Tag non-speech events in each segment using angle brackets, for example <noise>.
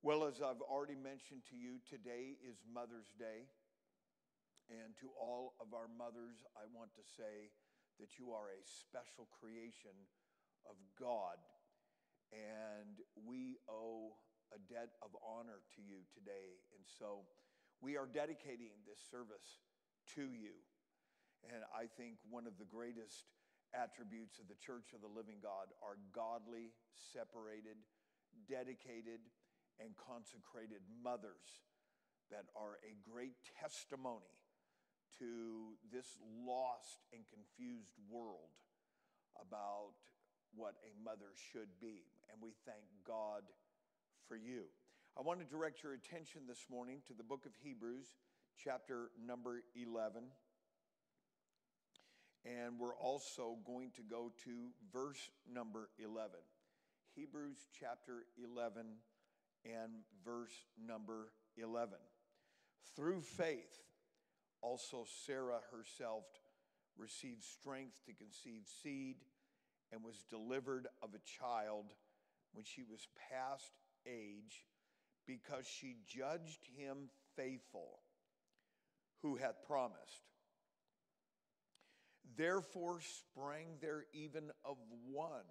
Well, as I've already mentioned to you, today is Mother's Day. And to all of our mothers, I want to say that you are a special creation of God. And we owe a debt of honor to you today. And so we are dedicating this service to you. And I think one of the greatest attributes of the Church of the Living God are godly, separated, dedicated, and consecrated mothers that are a great testimony to this lost and confused world about what a mother should be. And we thank God for you. I want to direct your attention this morning to the book of Hebrews, chapter number 11. And we're also going to go to verse number 11. Hebrews chapter 11 and verse number 11. Through faith, also Sarah herself received strength to conceive seed and was delivered of a child when she was past age because she judged him faithful who had promised. Therefore sprang there even of one,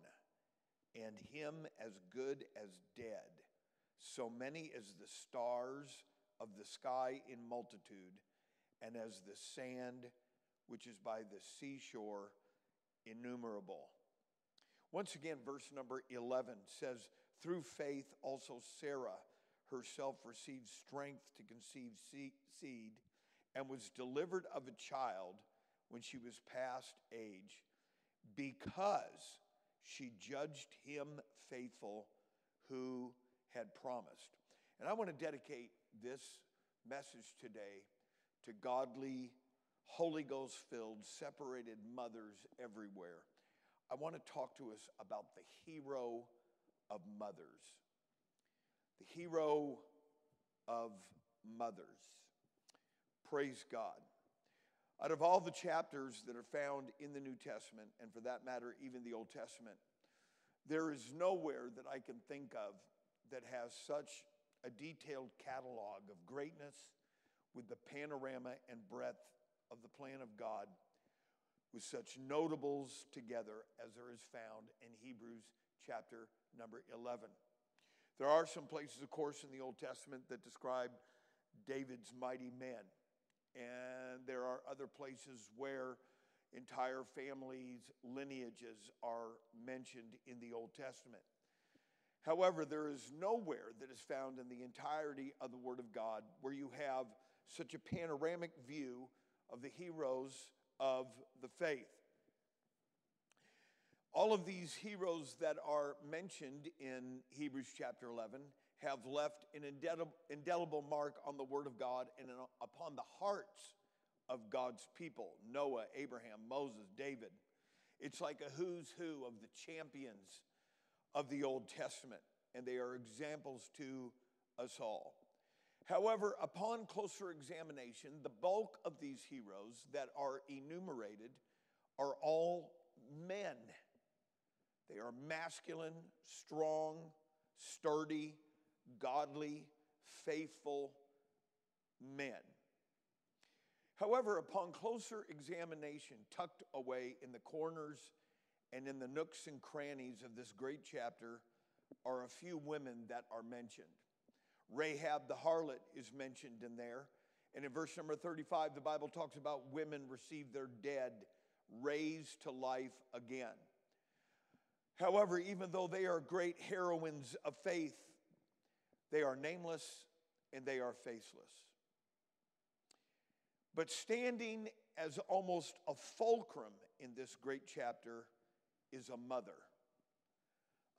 and him as good as dead, so many as the stars of the sky in multitude, and as the sand which is by the seashore innumerable. Once again, verse number 11 says, Through faith also Sarah herself received strength to conceive seed and was delivered of a child when she was past age because she judged him faithful who had promised. And I want to dedicate this message today to godly, Holy Ghost filled, separated mothers everywhere. I want to talk to us about the hero of mothers. The hero of mothers. Praise God. Out of all the chapters that are found in the New Testament, and for that matter, even the Old Testament, there is nowhere that I can think of that has such a detailed catalog of greatness with the panorama and breadth of the plan of God with such notables together as there is found in Hebrews chapter number 11. There are some places, of course, in the Old Testament that describe David's mighty men. And there are other places where entire families' lineages are mentioned in the Old Testament. However, there is nowhere that is found in the entirety of the Word of God where you have such a panoramic view of the heroes of the faith. All of these heroes that are mentioned in Hebrews chapter 11 have left an indelible mark on the Word of God and upon the hearts of God's people Noah, Abraham, Moses, David. It's like a who's who of the champions of the Old Testament, and they are examples to us all. However, upon closer examination, the bulk of these heroes that are enumerated are all men. They are masculine, strong, sturdy, godly, faithful men. However, upon closer examination, tucked away in the corners and in the nooks and crannies of this great chapter, are a few women that are mentioned. Rahab the harlot is mentioned in there. And in verse number 35, the Bible talks about women receive their dead raised to life again. However, even though they are great heroines of faith, they are nameless and they are faceless. But standing as almost a fulcrum in this great chapter is a mother,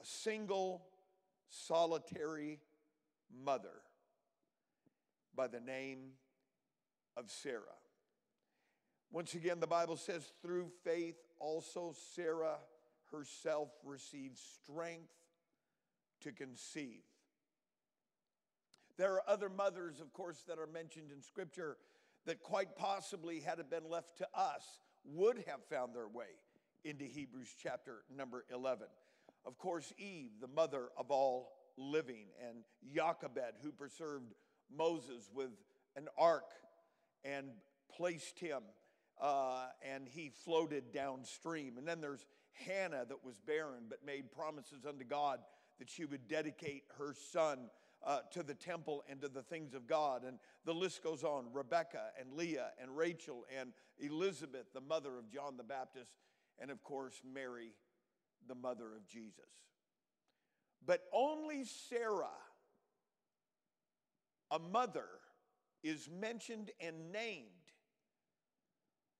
a single, solitary mother by the name of Sarah. Once again, the Bible says, through faith also Sarah herself received strength to conceive. There are other mothers, of course, that are mentioned in Scripture that quite possibly, had it been left to us, would have found their way into Hebrews chapter number 11. Of course, Eve, the mother of all living, and Jochebed, who preserved Moses with an ark and placed him, uh, and he floated downstream. And then there's Hannah that was barren but made promises unto God that she would dedicate her son uh, to the temple and to the things of God. And the list goes on Rebecca and Leah and Rachel and Elizabeth, the mother of John the Baptist, and of course, Mary, the mother of Jesus. But only Sarah, a mother, is mentioned and named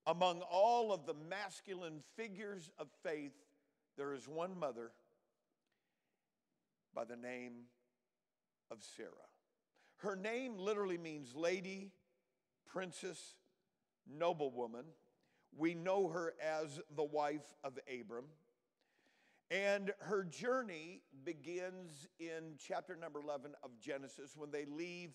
among all of the masculine figures of faith. There is one mother by the name of Sarah. Her name literally means lady, princess, noblewoman. We know her as the wife of Abram. And her journey begins in chapter number 11 of Genesis when they leave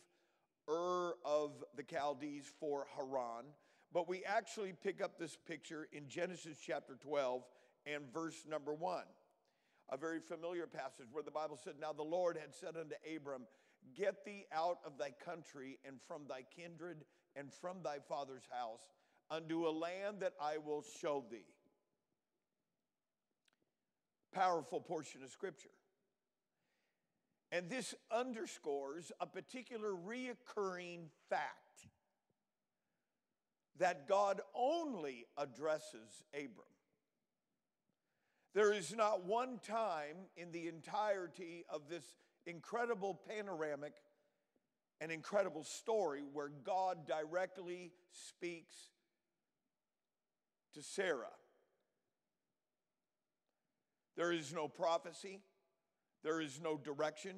Ur of the Chaldees for Haran. But we actually pick up this picture in Genesis chapter 12 and verse number 1 a very familiar passage where the Bible said, Now the Lord had said unto Abram, Get thee out of thy country and from thy kindred and from thy father's house unto a land that I will show thee. Powerful portion of scripture. And this underscores a particular reoccurring fact that God only addresses Abram. There is not one time in the entirety of this incredible panoramic and incredible story where God directly speaks to Sarah. There is no prophecy, there is no direction.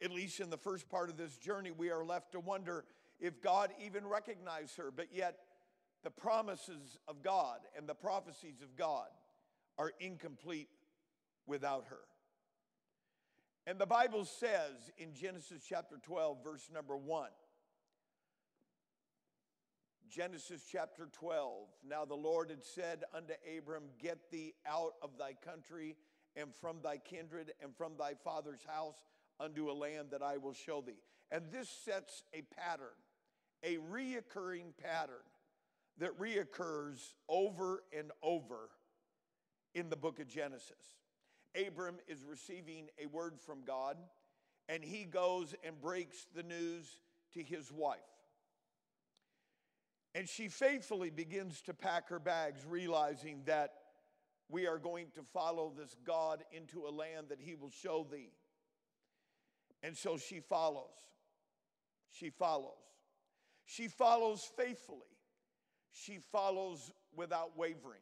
At least in the first part of this journey, we are left to wonder if God even recognized her, but yet the promises of God and the prophecies of God are incomplete without her. And the Bible says in Genesis chapter 12, verse number 1, Genesis chapter 12, now the Lord had said unto Abram, Get thee out of thy country and from thy kindred and from thy father's house unto a land that I will show thee. And this sets a pattern, a reoccurring pattern that reoccurs over and over in the book of Genesis. Abram is receiving a word from God, and he goes and breaks the news to his wife. And she faithfully begins to pack her bags, realizing that we are going to follow this God into a land that he will show thee. And so she follows. She follows. She follows faithfully. She follows without wavering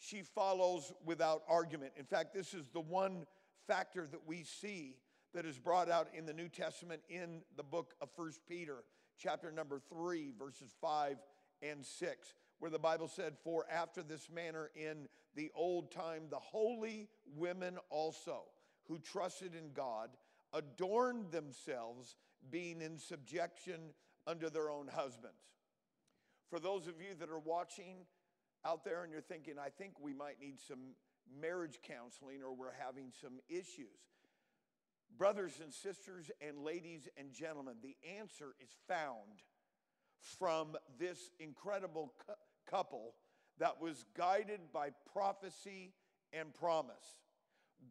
she follows without argument. In fact, this is the one factor that we see that is brought out in the New Testament in the book of First Peter, chapter number 3, verses 5 and 6, where the Bible said, For after this manner in the old time, the holy women also, who trusted in God, adorned themselves, being in subjection unto their own husbands. For those of you that are watching, out there and you're thinking, I think we might need some marriage counseling or we're having some issues. Brothers and sisters, and ladies and gentlemen, the answer is found from this incredible cu- couple that was guided by prophecy and promise.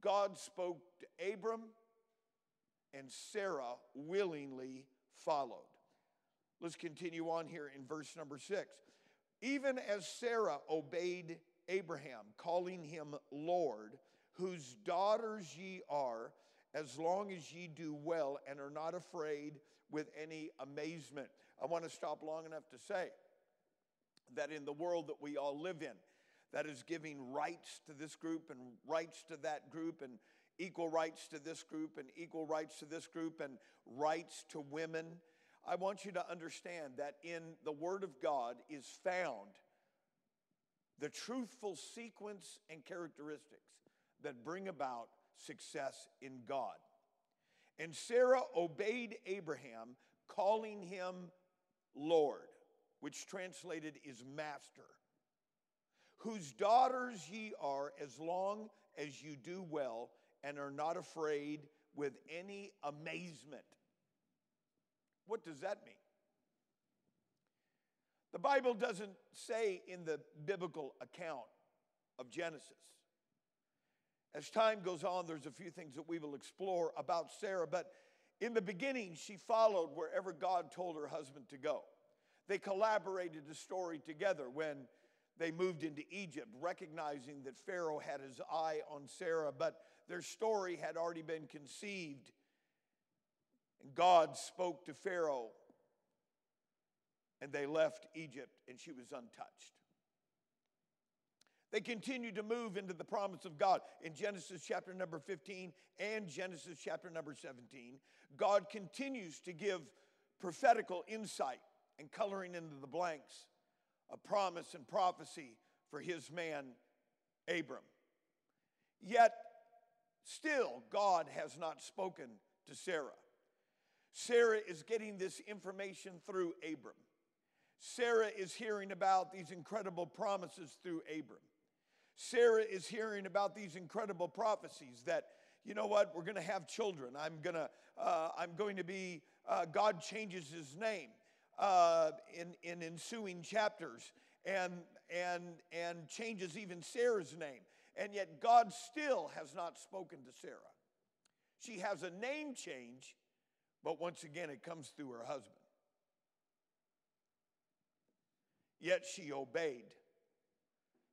God spoke to Abram, and Sarah willingly followed. Let's continue on here in verse number six. Even as Sarah obeyed Abraham, calling him Lord, whose daughters ye are, as long as ye do well and are not afraid with any amazement. I want to stop long enough to say that in the world that we all live in, that is giving rights to this group and rights to that group and equal rights to this group and equal rights to this group and rights to women I want you to understand that in the Word of God is found the truthful sequence and characteristics that bring about success in God. And Sarah obeyed Abraham, calling him Lord, which translated is master, whose daughters ye are as long as you do well and are not afraid with any amazement. What does that mean? The Bible doesn't say in the biblical account of Genesis. As time goes on, there's a few things that we will explore about Sarah, but in the beginning, she followed wherever God told her husband to go. They collaborated the story together when they moved into Egypt, recognizing that Pharaoh had his eye on Sarah, but their story had already been conceived. And God spoke to Pharaoh, and they left Egypt, and she was untouched. They continued to move into the promise of God. In Genesis chapter number 15 and Genesis chapter number 17, God continues to give prophetical insight and coloring into the blanks a promise and prophecy for his man Abram. Yet, still, God has not spoken to Sarah. Sarah is getting this information through Abram. Sarah is hearing about these incredible promises through Abram. Sarah is hearing about these incredible prophecies that, you know what, we're going to have children. I'm to, uh, I'm going to be, uh, God changes his name uh, in, in ensuing chapters and, and, and changes even Sarah's name. And yet God still has not spoken to Sarah. She has a name change, but once again, it comes through her husband. Yet she obeyed,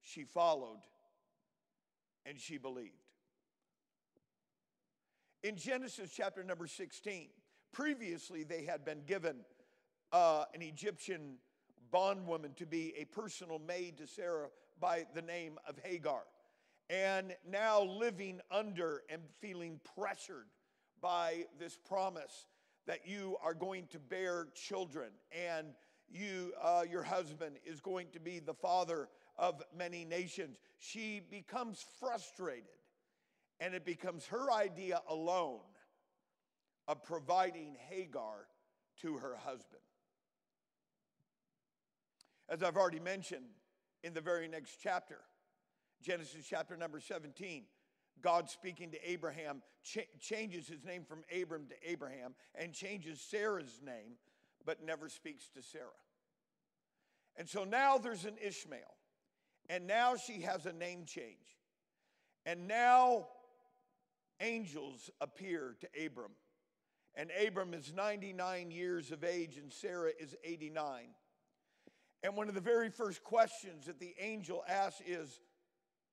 she followed, and she believed. In Genesis chapter number 16, previously they had been given uh, an Egyptian bondwoman to be a personal maid to Sarah by the name of Hagar. And now living under and feeling pressured by this promise that you are going to bear children and you, uh, your husband is going to be the father of many nations. She becomes frustrated, and it becomes her idea alone of providing Hagar to her husband. As I've already mentioned in the very next chapter, Genesis chapter number 17, God speaking to Abraham ch- changes his name from Abram to Abraham and changes Sarah's name, but never speaks to Sarah. And so now there's an Ishmael. And now she has a name change. And now angels appear to Abram. And Abram is 99 years of age, and Sarah is 89. And one of the very first questions that the angel asks is,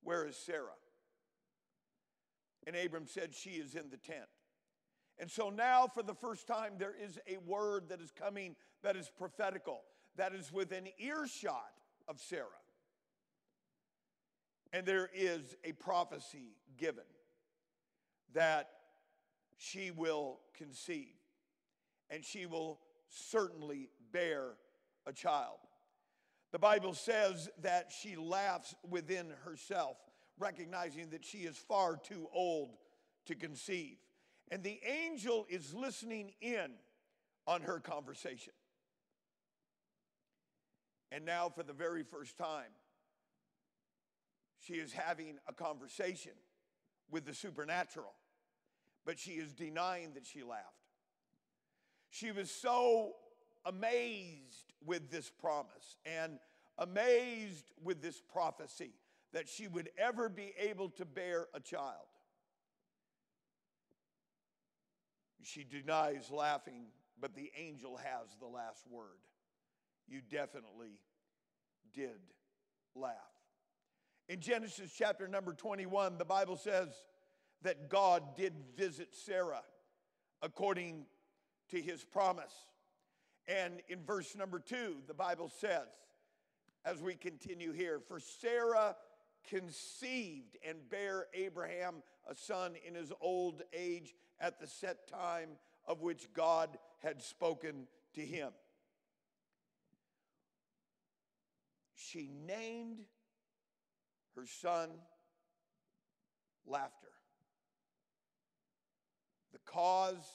Where is Sarah? And Abram said, She is in the tent. And so now, for the first time, there is a word that is coming that is prophetical, that is within earshot of Sarah. And there is a prophecy given that she will conceive and she will certainly bear a child. The Bible says that she laughs within herself, recognizing that she is far too old to conceive. And the angel is listening in on her conversation. And now, for the very first time, she is having a conversation with the supernatural, but she is denying that she laughed. She was so amazed with this promise and amazed with this prophecy that she would ever be able to bear a child. She denies laughing, but the angel has the last word. You definitely did laugh. In Genesis chapter number 21, the Bible says that God did visit Sarah according to his promise. And in verse number two, the Bible says, as we continue here, for Sarah conceived and bare Abraham a son in his old age at the set time of which God had spoken to him. She named her son laughter. The cause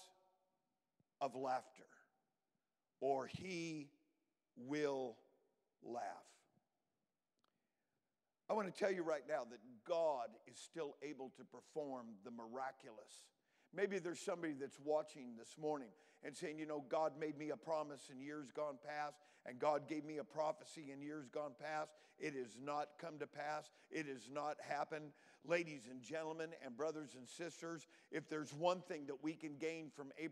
of laughter, or he will laugh. I want to tell you right now that God is still able to perform the miraculous Maybe there's somebody that's watching this morning and saying, you know, God made me a promise in years gone past, and God gave me a prophecy in years gone past. It has not come to pass, it has not happened. Ladies and gentlemen, and brothers and sisters, if there's one thing that we can gain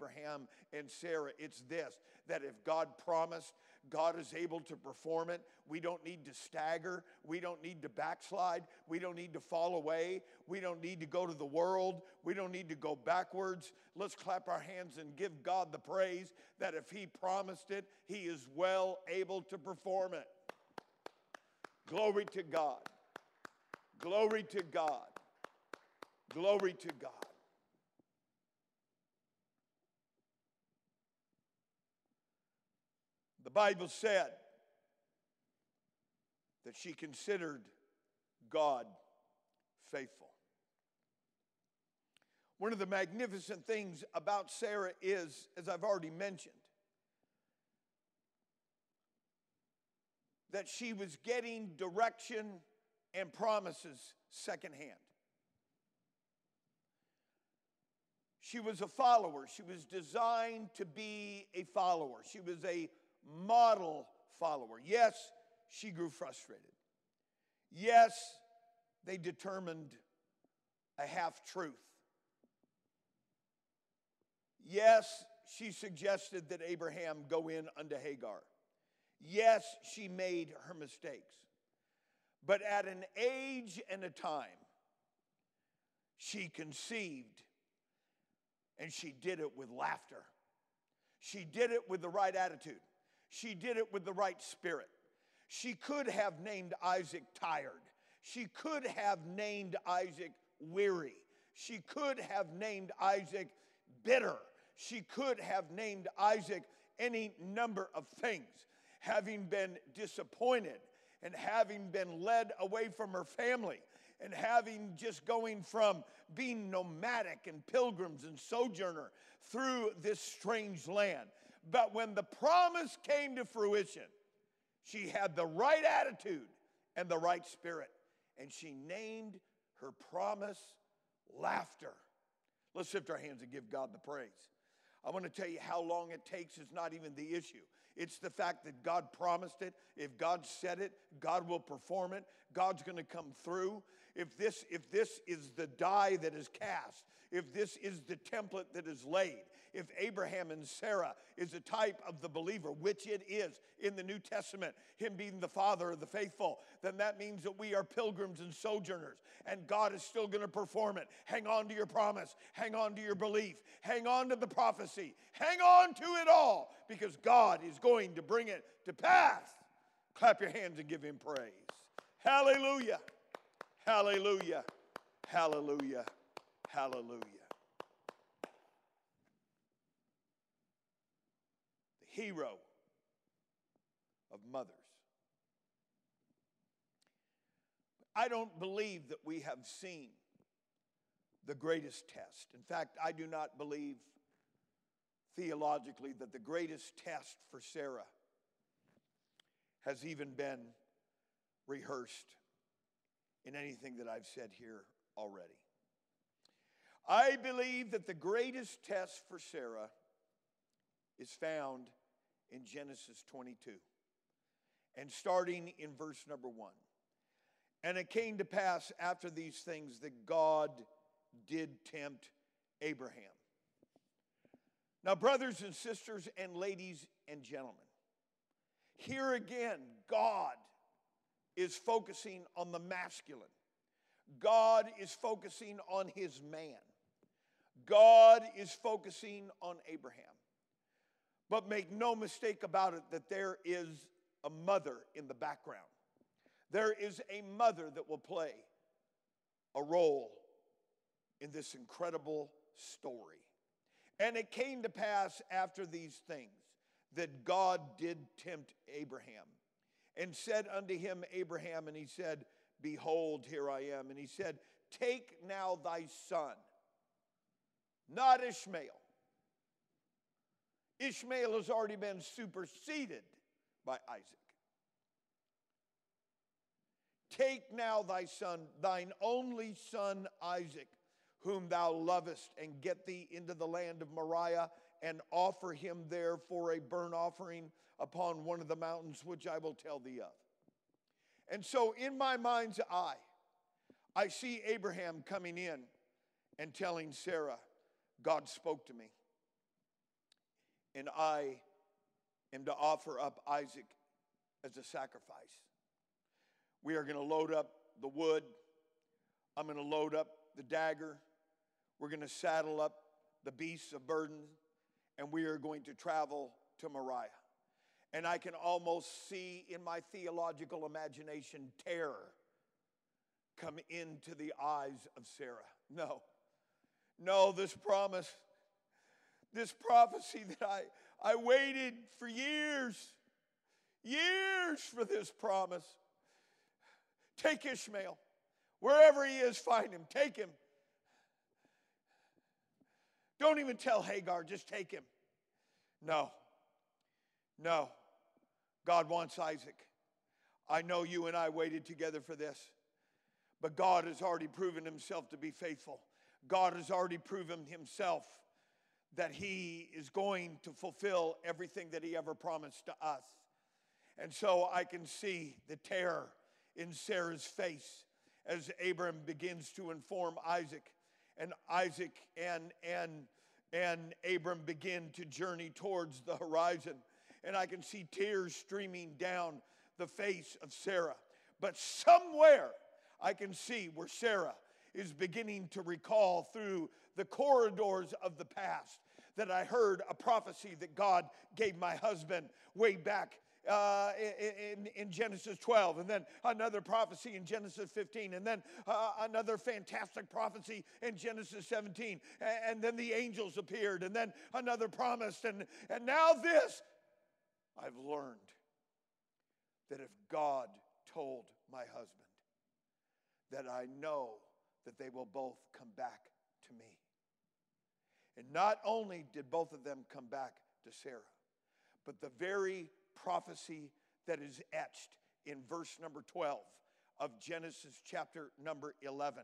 Abraham and Sarah, it's this that if God promised, God is able to perform it. We don't need to stagger. We don't need to backslide. We don't need to fall away. We don't need to go to the world. We don't need to go backwards. Let's clap our hands and give God the praise that if He promised it, He is well able to perform it. Glory to God. Glory to God. Glory to God. The Bible said that she considered God faithful. One of the magnificent things about Sarah is, as I've already mentioned, that she was getting direction and promises secondhand. She was a follower. She was designed to be a follower. She was a model follower. Yes, she grew frustrated. Yes, they determined a half truth. Yes, she suggested that Abraham go in unto Hagar. Yes, she made her mistakes. But at an age and a time, she conceived and she did it with laughter. She did it with the right attitude. She did it with the right spirit. She could have named Isaac tired. She could have named Isaac weary. She could have named Isaac bitter. She could have named Isaac any number of things. Having been disappointed and having been led away from her family and having just going from being nomadic and pilgrims and sojourner through this strange land. But when the promise came to fruition, she had the right attitude and the right spirit. And she named her promise laughter. Let's lift our hands and give God the praise. I want to tell you how long it takes is not even the issue. It's the fact that God promised it. If God said it, God will perform it. God's going to come through. If this, if this is the die that is cast, if this is the template that is laid, if Abraham and Sarah is a type of the believer, which it is in the New Testament, him being the father of the faithful, then that means that we are pilgrims and sojourners, and God is still going to perform it. Hang on to your promise, hang on to your belief, hang on to the prophecy, hang on to it all, because God is going to bring it to pass. Clap your hands and give him praise. Hallelujah. Hallelujah. Hallelujah. Hallelujah. The hero of mothers. I don't believe that we have seen the greatest test. In fact, I do not believe theologically that the greatest test for Sarah has even been rehearsed in anything that I've said here already. I believe that the greatest test for Sarah is found in Genesis 22. And starting in verse number one. And it came to pass after these things that God did tempt Abraham. Now, brothers and sisters, and ladies and gentlemen, here again, God is focusing on the masculine. God is focusing on his man. God is focusing on Abraham. But make no mistake about it that there is a mother in the background. There is a mother that will play a role in this incredible story. And it came to pass after these things that God did tempt Abraham and said unto him, Abraham, and he said, Behold, here I am. And he said, Take now thy son, not Ishmael Ishmael has already been superseded by Isaac. Take now thy son, thine only son Isaac, whom thou lovest, and get thee into the land of Moriah, and offer him there for a burnt offering upon one of the mountains which I will tell thee of. And so, in my mind's eye, I see Abraham coming in and telling Sarah, God spoke to me, and I am to offer up Isaac as a sacrifice. We are going to load up the wood. I'm going to load up the dagger. We're going to saddle up the beasts of burden, and we are going to travel to Moriah. And I can almost see in my theological imagination terror come into the eyes of Sarah. No, no, this promise, this prophecy that I, I waited for years, years for this promise. Take Ishmael. Wherever he is, find him. Take him. Don't even tell Hagar, just take him. No, no. God wants Isaac. I know you and I waited together for this, but God has already proven himself to be faithful. God has already proven himself that he is going to fulfill everything that he ever promised to us. And so I can see the terror in Sarah's face as Abram begins to inform Isaac and Isaac and and and Abram begin to journey towards the horizon and I can see tears streaming down the face of Sarah but somewhere I can see where Sarah is beginning to recall through the corridors of the past that I heard a prophecy that God gave my husband way back uh, in, in, Genesis 12, and then another prophecy in Genesis 15, and then uh, another fantastic prophecy in Genesis 17, and, and then the angels appeared, and then another promise, and, and now this. I've learned that if God told my husband, that I know that they will both come back to me. And not only did both of them come back to Sarah, but the very prophecy that is etched in verse number 12 of Genesis chapter number 11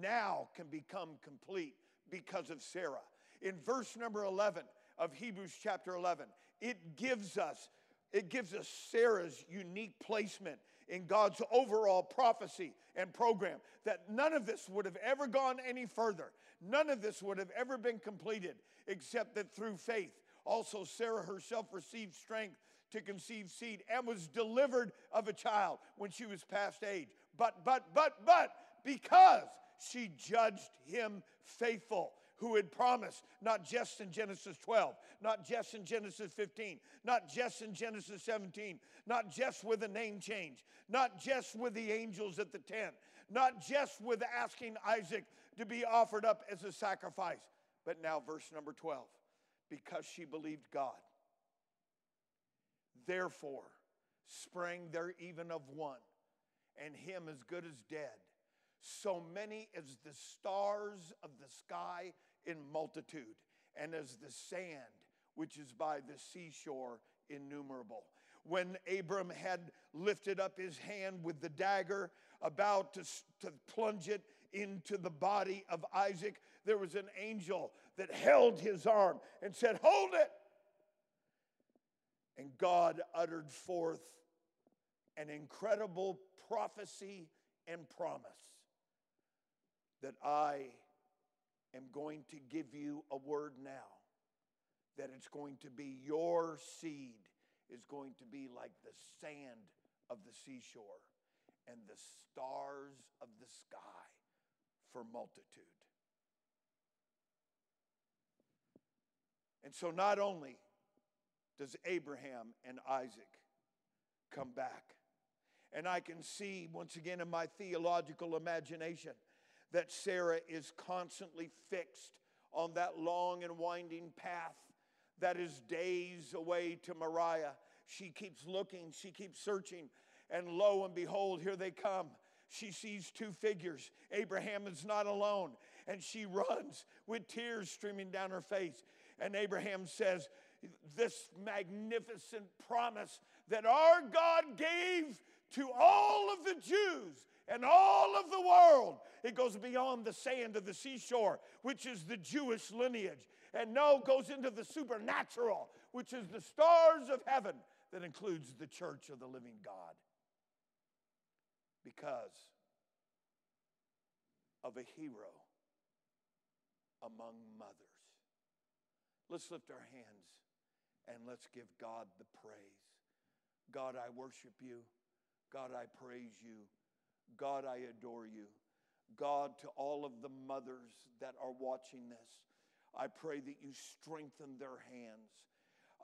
now can become complete because of Sarah. In verse number 11 of Hebrews chapter 11, it gives us it gives us Sarah's unique placement in God's overall prophecy and program that none of this would have ever gone any further. None of this would have ever been completed except that through faith. Also, Sarah herself received strength to conceive seed and was delivered of a child when she was past age. But, but, but, but, because she judged him faithful who had promised, not just in Genesis 12, not just in Genesis 15, not just in Genesis 17, not just with a name change, not just with the angels at the tent, not just with asking Isaac to be offered up as a sacrifice, but now, verse number 12, because she believed God Therefore, sprang there even of one, and him as good as dead, so many as the stars of the sky in multitude, and as the sand which is by the seashore innumerable. When Abram had lifted up his hand with the dagger, about to, to plunge it into the body of Isaac, there was an angel that held his arm and said, Hold it! And God uttered forth an incredible prophecy and promise that I am going to give you a word now that it's going to be your seed is going to be like the sand of the seashore and the stars of the sky for multitude. And so, not only does Abraham and Isaac come back. And I can see, once again, in my theological imagination, that Sarah is constantly fixed on that long and winding path that is days away to Moriah. She keeps looking, she keeps searching, and lo and behold, here they come. She sees two figures. Abraham is not alone, and she <laughs> runs with tears streaming down her face. And Abraham says, this magnificent promise that our God gave to all of the Jews and all of the world. It goes beyond the sand of the seashore, which is the Jewish lineage. And no, goes into the supernatural, which is the stars of heaven that includes the church of the living God. Because of a hero among mothers. Let's lift our hands and let's give God the praise. God, I worship you. God, I praise you. God, I adore you. God, to all of the mothers that are watching this, I pray that you strengthen their hands.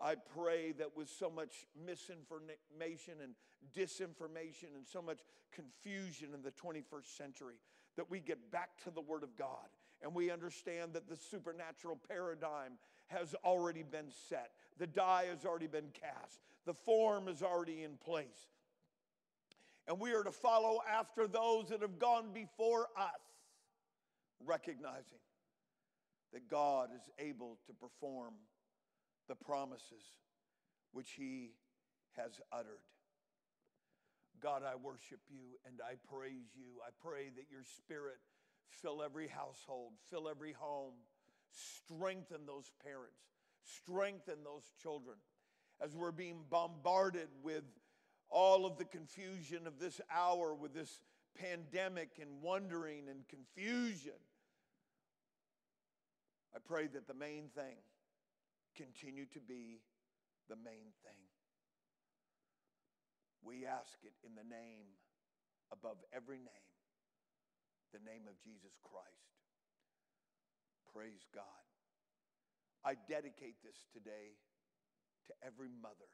I pray that with so much misinformation and disinformation and so much confusion in the 21st century, that we get back to the Word of God and we understand that the supernatural paradigm has already been set. The die has already been cast. The form is already in place. And we are to follow after those that have gone before us, recognizing that God is able to perform the promises which He has uttered. God, I worship you and I praise you. I pray that your spirit fill every household, fill every home, strengthen those parents, strengthen those children. As we're being bombarded with all of the confusion of this hour, with this pandemic and wondering and confusion, I pray that the main thing continue to be the main thing. We ask it in the name above every name, the name of Jesus Christ. Praise God. I dedicate this today to every mother.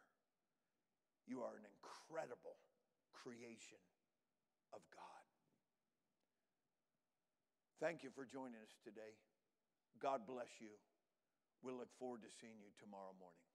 You are an incredible creation of God. Thank you for joining us today. God bless you. We'll look forward to seeing you tomorrow morning.